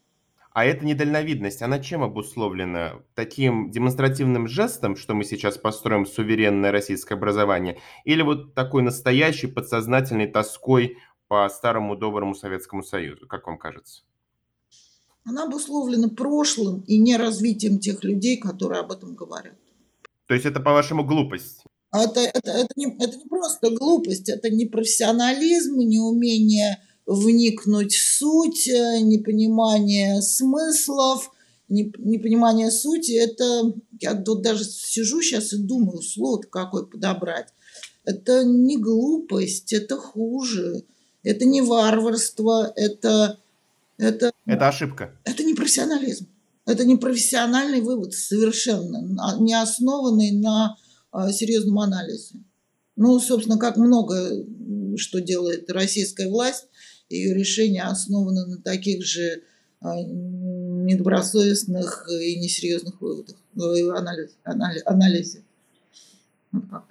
А эта недальновидность, она чем обусловлена? Таким демонстративным жестом, что мы сейчас построим суверенное российское образование? Или вот такой настоящей подсознательной тоской по старому доброму Советскому Союзу? Как вам кажется? Она обусловлена прошлым и не развитием тех людей, которые об этом говорят. То есть это, по-вашему, глупость? Это, это, это, не, это не просто глупость, это не профессионализм, не умение вникнуть в суть, э, непонимание смыслов, непонимание сути. Это я тут даже сижу сейчас и думаю, слово какое подобрать. Это не глупость, это хуже. Это не варварство, это... Это, это ошибка. Это не профессионализм. Это не профессиональный вывод совершенно, не основанный на а, серьезном анализе. Ну, собственно, как много что делает российская власть, ее решения основаны на таких же а, недобросовестных и несерьезных выводах, анализ, анализ, анализе. Вот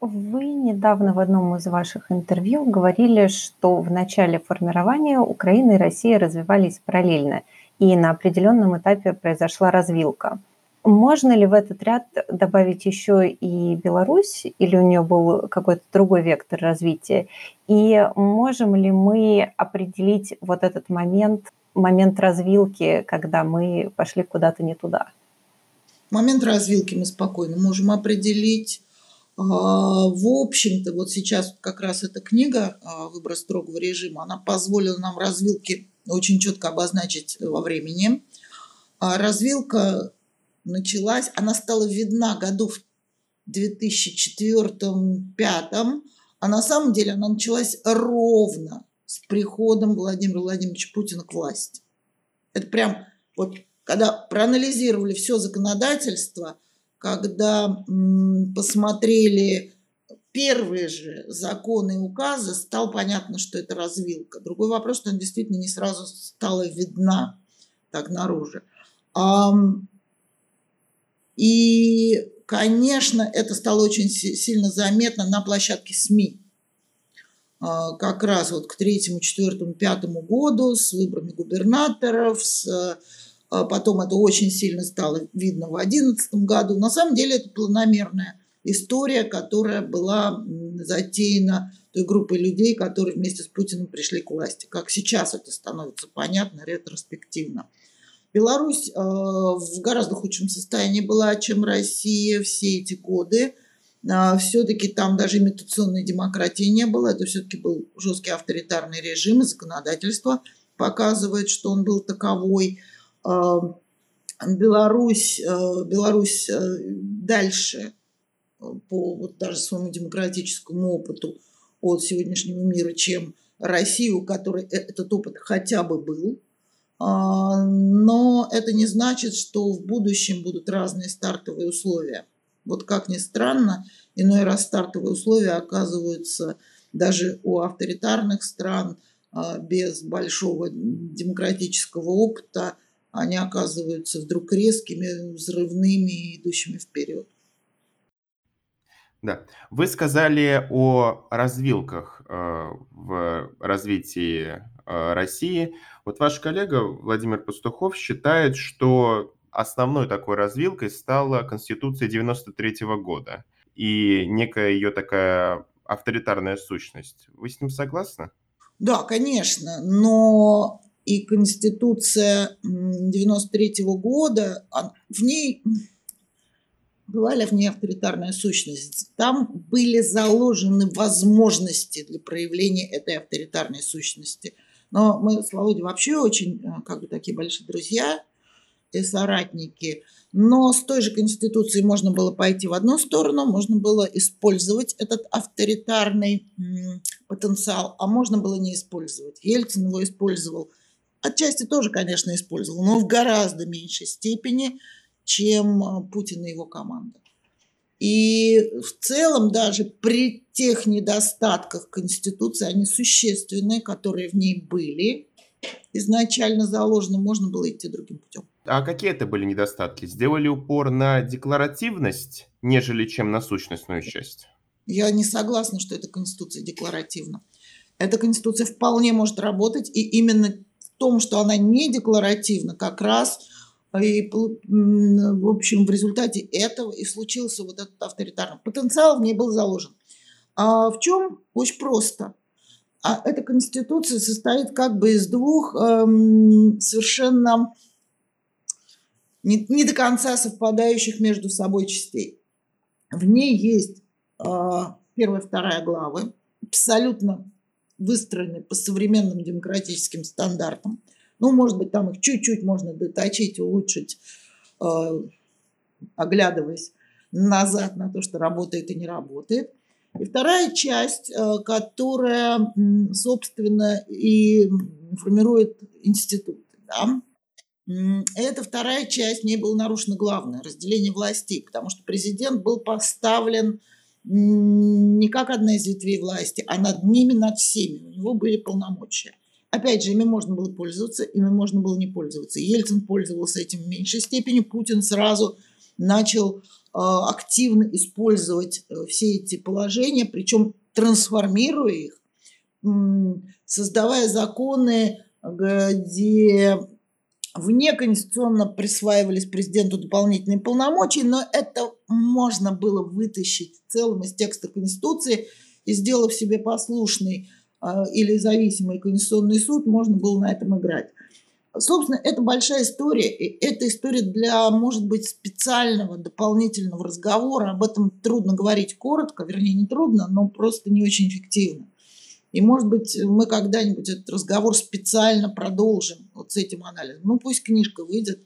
Вы недавно в одном из ваших интервью говорили, что в начале формирования Украина и Россия развивались параллельно, и на определенном этапе произошла развилка – можно ли в этот ряд добавить еще и Беларусь, или у нее был какой-то другой вектор развития? И можем ли мы определить вот этот момент, момент развилки, когда мы пошли куда-то не туда? Момент развилки мы спокойно можем определить. А, в общем-то, вот сейчас как раз эта книга а, «Выбор строгого режима», она позволила нам развилки очень четко обозначить во времени. А развилка началась, она стала видна году в 2004-2005, а на самом деле она началась ровно с приходом Владимира Владимировича Путина к власти. Это прям вот когда проанализировали все законодательство, когда посмотрели первые же законы и указы стало понятно, что это развилка. Другой вопрос, что она действительно не сразу стала видна так наружу. И, конечно, это стало очень сильно заметно на площадке СМИ. А, как раз вот к третьему, четвертому, пятому году с выборами губернаторов, с, потом это очень сильно стало видно в одиннадцатом году. На самом деле это планомерная история, которая была затеяна той группой людей, которые вместе с Путиным пришли к власти. Как сейчас это становится понятно ретроспективно. Беларусь э, в гораздо худшем состоянии была, чем Россия все эти годы. Э, все-таки там даже имитационной демократии не было. Это все-таки был жесткий авторитарный режим, и законодательство показывает, что он был таковой. Э, Беларусь, э, Беларусь э, дальше по вот даже своему демократическому опыту от сегодняшнего мира, чем Россию, у которой этот опыт хотя бы был. А, но это не значит, что в будущем будут разные стартовые условия. Вот как ни странно, иной раз стартовые условия оказываются даже у авторитарных стран а, без большого демократического опыта, они оказываются вдруг резкими, взрывными и идущими вперед. Да. Вы сказали о развилках э, в развитии э, России. Вот ваш коллега Владимир Пастухов считает, что основной такой развилкой стала Конституция 93 года и некая ее такая авторитарная сущность. Вы с ним согласны? Да, конечно, но и Конституция 93 года, в ней была ли в ней авторитарная сущность. Там были заложены возможности для проявления этой авторитарной сущности. Но мы с Володей вообще очень э, как бы такие большие друзья и соратники. Но с той же Конституцией можно было пойти в одну сторону, можно было использовать этот авторитарный потенциал, а можно было не использовать. Ельцин его использовал. Отчасти тоже, конечно, использовал, но в гораздо меньшей степени – чем а, Путин и его команда. И в целом даже при тех недостатках Конституции, они существенные, которые в ней были, изначально заложены, можно было идти другим путем. А какие это были недостатки? Сделали упор на декларативность, нежели чем на сущностную часть? Я не согласна, что эта Конституция декларативна. Эта Конституция вполне может работать, и именно том, что она не декларативна, как раз – и, в общем, в результате этого и случился вот этот авторитарный потенциал, в ней был заложен. А в чем? Очень просто. А эта конституция состоит как бы из двух эм, совершенно не, не до конца совпадающих между собой частей. В ней есть э, первая вторая главы, абсолютно выстроены по современным демократическим стандартам – ну, может быть, там их чуть-чуть можно доточить, улучшить, э, оглядываясь назад на то, что работает и не работает. И вторая часть, э, которая, собственно, и формирует институты. Да? Эта вторая часть, в ней было нарушено главное – разделение властей, потому что президент был поставлен не как одна из ветвей власти, а над ними, над всеми. У него были полномочия. Опять же, ими можно было пользоваться, ими можно было не пользоваться. Ельцин пользовался этим в меньшей степени. Путин сразу начал э, активно использовать э, все эти положения, причем трансформируя их, э, создавая законы, где внеконституционно присваивались президенту дополнительные полномочия, но это можно было вытащить целом из текста Конституции и сделав себе послушный а, или зависимый конституционный суд, можно было на этом играть. Собственно, это большая история, и это история для, может быть, специального дополнительного разговора. Об этом трудно говорить коротко, вернее, не трудно, но просто не очень эффективно. И, может быть, мы когда-нибудь этот разговор специально продолжим вот с этим анализом. Ну, пусть книжка выйдет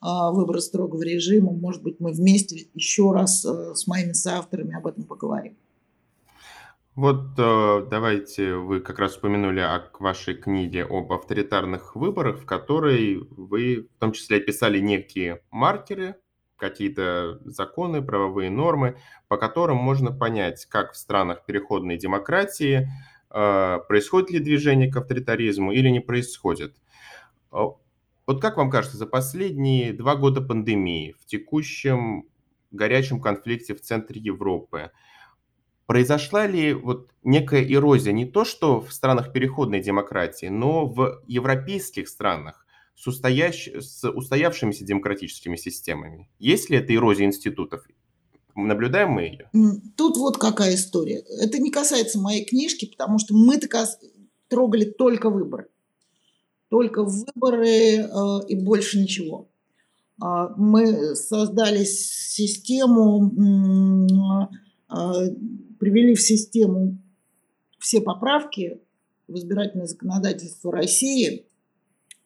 а, «Выбор строгого режима». Может быть, мы вместе еще раз э, с моими соавторами об этом поговорим. Вот э, давайте, вы как раз упомянули о вашей книге об авторитарных выборах, в которой вы в том числе описали некие маркеры, какие-то законы, правовые нормы, по которым можно понять, как в странах переходной демократии происходит ли движение к авторитаризму или не происходит. Э, вот как вам кажется, за последние два года пандемии, в текущем горячем конфликте в центре Европы, произошла ли вот некая эрозия не то, что в странах переходной демократии, но в европейских странах? с, устоящ... с устоявшимися демократическими системами? Есть ли эта эрозия институтов? Наблюдаем мы ее? Тут вот какая история. Это не касается моей книжки, потому что мы-то трогали только выборы. Только выборы э, и больше ничего. Э, мы создали систему, э, привели в систему все поправки в избирательное законодательство России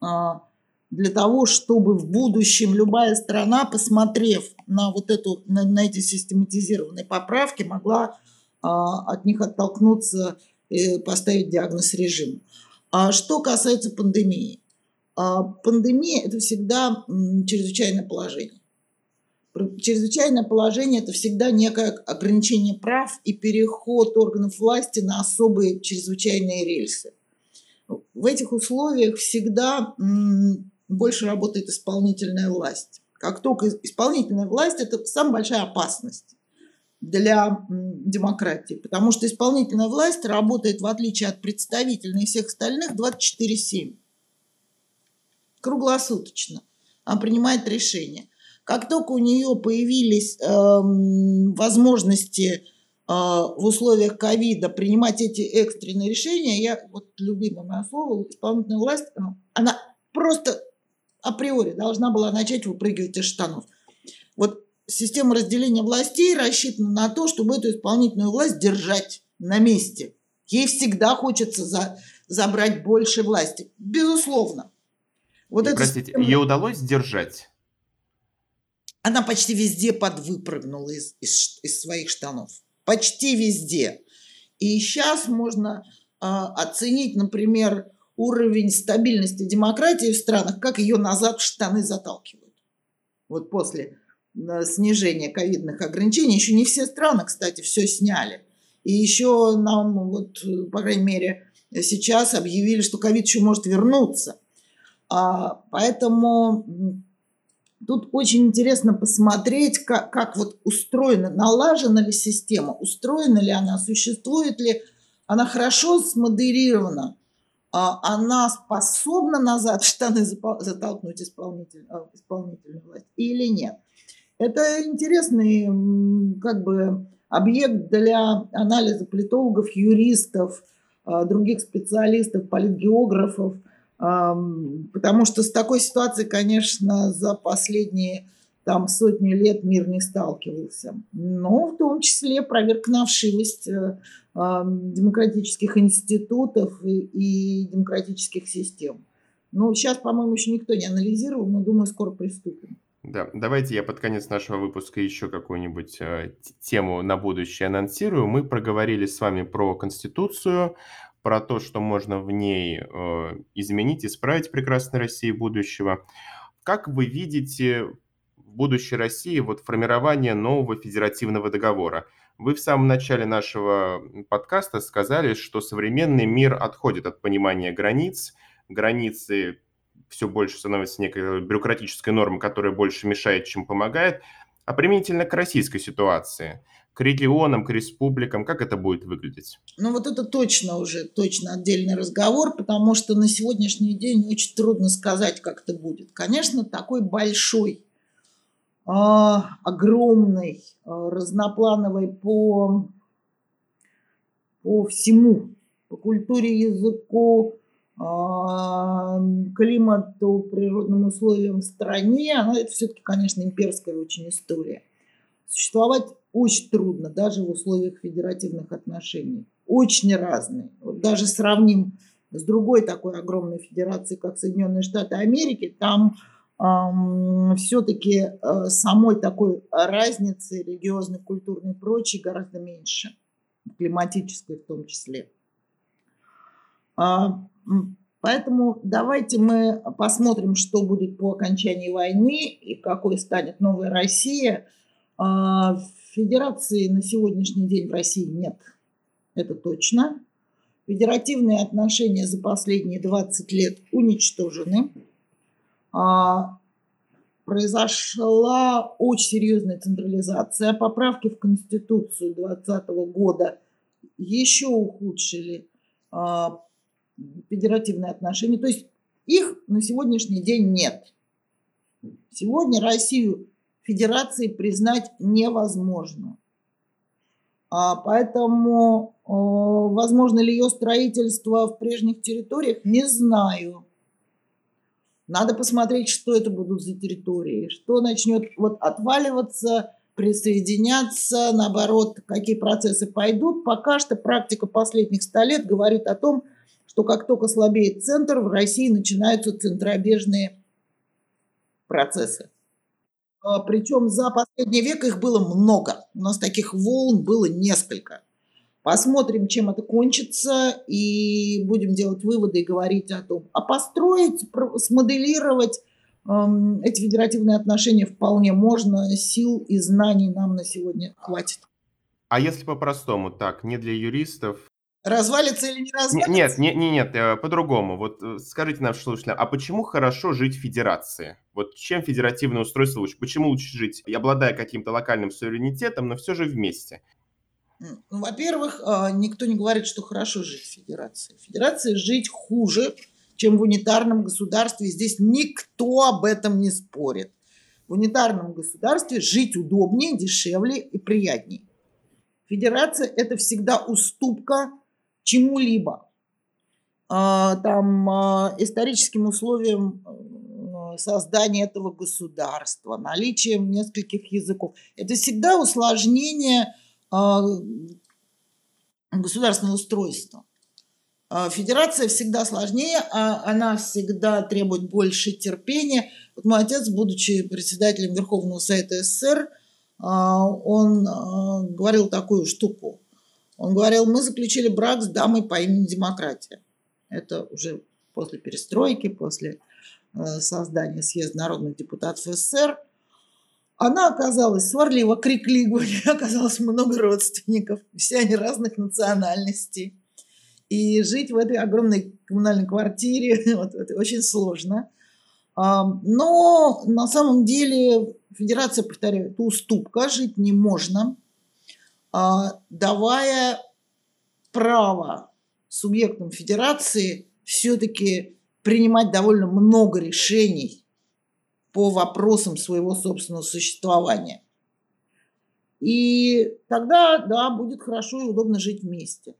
а, для того, чтобы в будущем любая страна, посмотрев на вот эту, на, на эти систематизированные поправки, могла а, от них оттолкнуться и поставить диагноз режиму. А что касается пандемии. А, пандемия – это всегда чрезвычайное положение. Чрезвычайное положение – это всегда некое ограничение прав и переход органов власти на особые чрезвычайные рельсы. В этих условиях всегда больше работает исполнительная власть. Как только исполнительная власть – это самая большая опасность для демократии, потому что исполнительная власть работает, в отличие от представительной всех остальных, 24-7. Круглосуточно. Она принимает решения. Как только у нее появились э, возможности в условиях ковида принимать эти экстренные решения, я, вот любимое мое слово, исполнительная власть, она просто априори должна была начать выпрыгивать из штанов. Вот система разделения властей рассчитана на то, чтобы эту исполнительную власть держать на месте. Ей всегда хочется за, забрать больше власти. Безусловно. Вот это Простите, система... ее удалось сдержать? Она почти везде подвыпрыгнула из, из, из своих штанов. Почти везде. И сейчас можно э, оценить, например, уровень стабильности демократии в странах, как ее назад в штаны заталкивают. Вот после э, снижения ковидных ограничений, еще не все страны, кстати, все сняли. И еще нам, вот, по крайней мере, сейчас объявили, что ковид еще может вернуться. А, поэтому тут очень интересно посмотреть, как, как вот устроена, налажена ли система, устроена ли она, существует ли она хорошо смодерирована она способна назад штаны затолкнуть исполнитель, а, исполнительную власть или нет. Это интересный как бы объект для анализа политологов, юристов, а, других специалистов, политгеографов, потому что с такой ситуацией, конечно, за последние там сотни лет мир не сталкивался. Но в том числе проверка на вшивость э, демократических институтов и, и демократических систем. Ну, сейчас, по-моему, еще никто не анализировал, но думаю, скоро приступим. Да, давайте я под конец нашего выпуска еще какую-нибудь э, тему на будущее анонсирую. Мы проговорили с вами про Конституцию, про то, что можно в ней э, изменить, исправить прекрасной России будущего. Как вы видите будущей России вот формирование нового федеративного договора? Вы в самом начале нашего подкаста сказали, что современный мир отходит от понимания границ. Границы все больше становятся некой бюрократической нормой, которая больше мешает, чем помогает. А применительно к российской ситуации, к регионам, к республикам, как это будет выглядеть? Ну вот это точно уже, точно отдельный разговор, потому что на сегодняшний день очень трудно сказать, как это будет. Конечно, такой большой а, огромной, а, разноплановой по, по всему, по культуре, языку, а, климату, природным условиям стране, она это все-таки, конечно, имперская очень история. Существовать очень трудно, даже в условиях федеративных отношений. Очень разные. Вот даже сравним с другой такой огромной федерацией, как Соединенные Штаты Америки, там все-таки э, самой такой разницы религиозной, культурной и прочей гораздо меньше, климатической в том числе. А, Поэтому давайте мы посмотрим, что будет по окончании войны и какой станет новая Россия. А, федерации на сегодняшний день в России нет, это точно. Федеративные отношения за последние 20 лет уничтожены. А, произошла очень серьезная централизация. Поправки в Конституцию 2020 года еще ухудшили а, федеративные отношения. То есть их на сегодняшний день нет. Сегодня Россию федерацией признать невозможно. А поэтому, возможно ли ее строительство в прежних территориях, не знаю. Надо посмотреть, что это будут за территории, что начнет вот отваливаться, присоединяться, наоборот, какие процессы пойдут. Пока что практика последних ста лет говорит о том, что как только слабеет центр, в России начинаются центробежные процессы. А, Причем за последний век их было много. У нас таких волн было несколько. Посмотрим, чем это кончится, и будем делать выводы и говорить о том. А построить, смоделировать эм, эти федеративные отношения вполне можно. Сил и знаний нам на сегодня хватит. А если по-простому, так, не для юристов, Развалится или не развалится? Нет, нет, нет, нет, э, по-другому. Вот э, скажите нашим слушателям, а почему хорошо жить в федерации? Вот чем федеративное устройство лучше? Почему лучше жить, обладая каким-то локальным суверенитетом, но все же вместе? Ну, во-первых, а, никто не говорит, что хорошо жить в федерации. В федерации жить хуже, чем в унитарном государстве. Здесь никто об этом не спорит. В унитарном государстве жить удобнее, дешевле и приятнее. Федерация – это всегда уступка чему-либо. А, там а, историческим условиям создания этого государства, наличием нескольких языков. Это всегда усложнение государственного устройства. Федерация всегда сложнее, она всегда требует больше терпения. Вот мой отец, будучи председателем Верховного Совета СССР, он говорил такую штуку. Он говорил, мы заключили брак с дамой по имени Демократия. Это уже после перестройки, после э, создания съезда народных депутатов СССР. Она оказалась сварлива, криклива, у нее оказалось много родственников, все они разных национальностей. И жить в этой огромной коммунальной квартире вот, это очень сложно. Но на самом деле федерация, повторяю, это уступка, жить не можно – а, давая право субъектам федерации все-таки принимать довольно много решений по вопросам своего собственного существования. И тогда, да, будет хорошо и удобно жить вместе.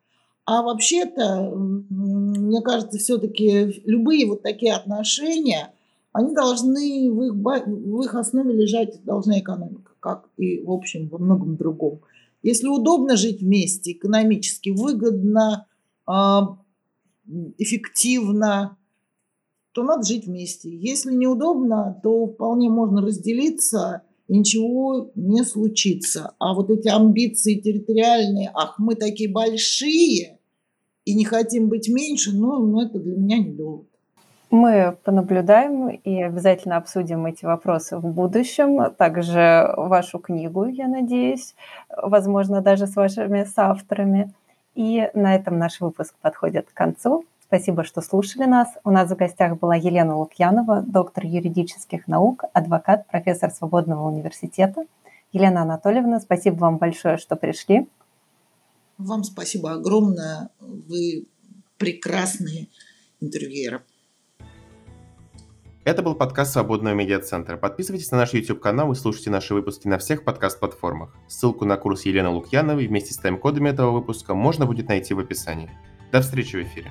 А вообще-то, мне кажется, все-таки любые вот такие отношения, они должны, в их, в их основе лежать должна экономика, как и, в общем, во многом другом. Если удобно жить вместе, экономически выгодно, а, эффективно, то надо жить вместе. Если неудобно, то вполне можно разделиться, и ничего не случится. А вот эти амбиции территориальные, ах, мы такие большие и не хотим быть меньше, ну, ну это для меня не довод. Мы понаблюдаем и обязательно обсудим эти вопросы в будущем. Также вашу книгу, я надеюсь, возможно, даже с вашими соавторами. И на этом наш выпуск подходит к концу. Спасибо, что слушали нас. У нас в гостях была Елена Лукьянова, доктор юридических наук, адвокат, профессор Свободного университета. Елена Анатольевна, спасибо вам большое, что пришли. Вам спасибо огромное. Вы прекрасные интервьюеры. Это был подкаст Свободного медиацентра. Подписывайтесь на наш YouTube-канал и слушайте наши выпуски на всех подкаст-платформах. Ссылку на курс Елены Лукьяновой вместе с тайм-кодами этого выпуска можно будет найти в описании. До встречи в эфире.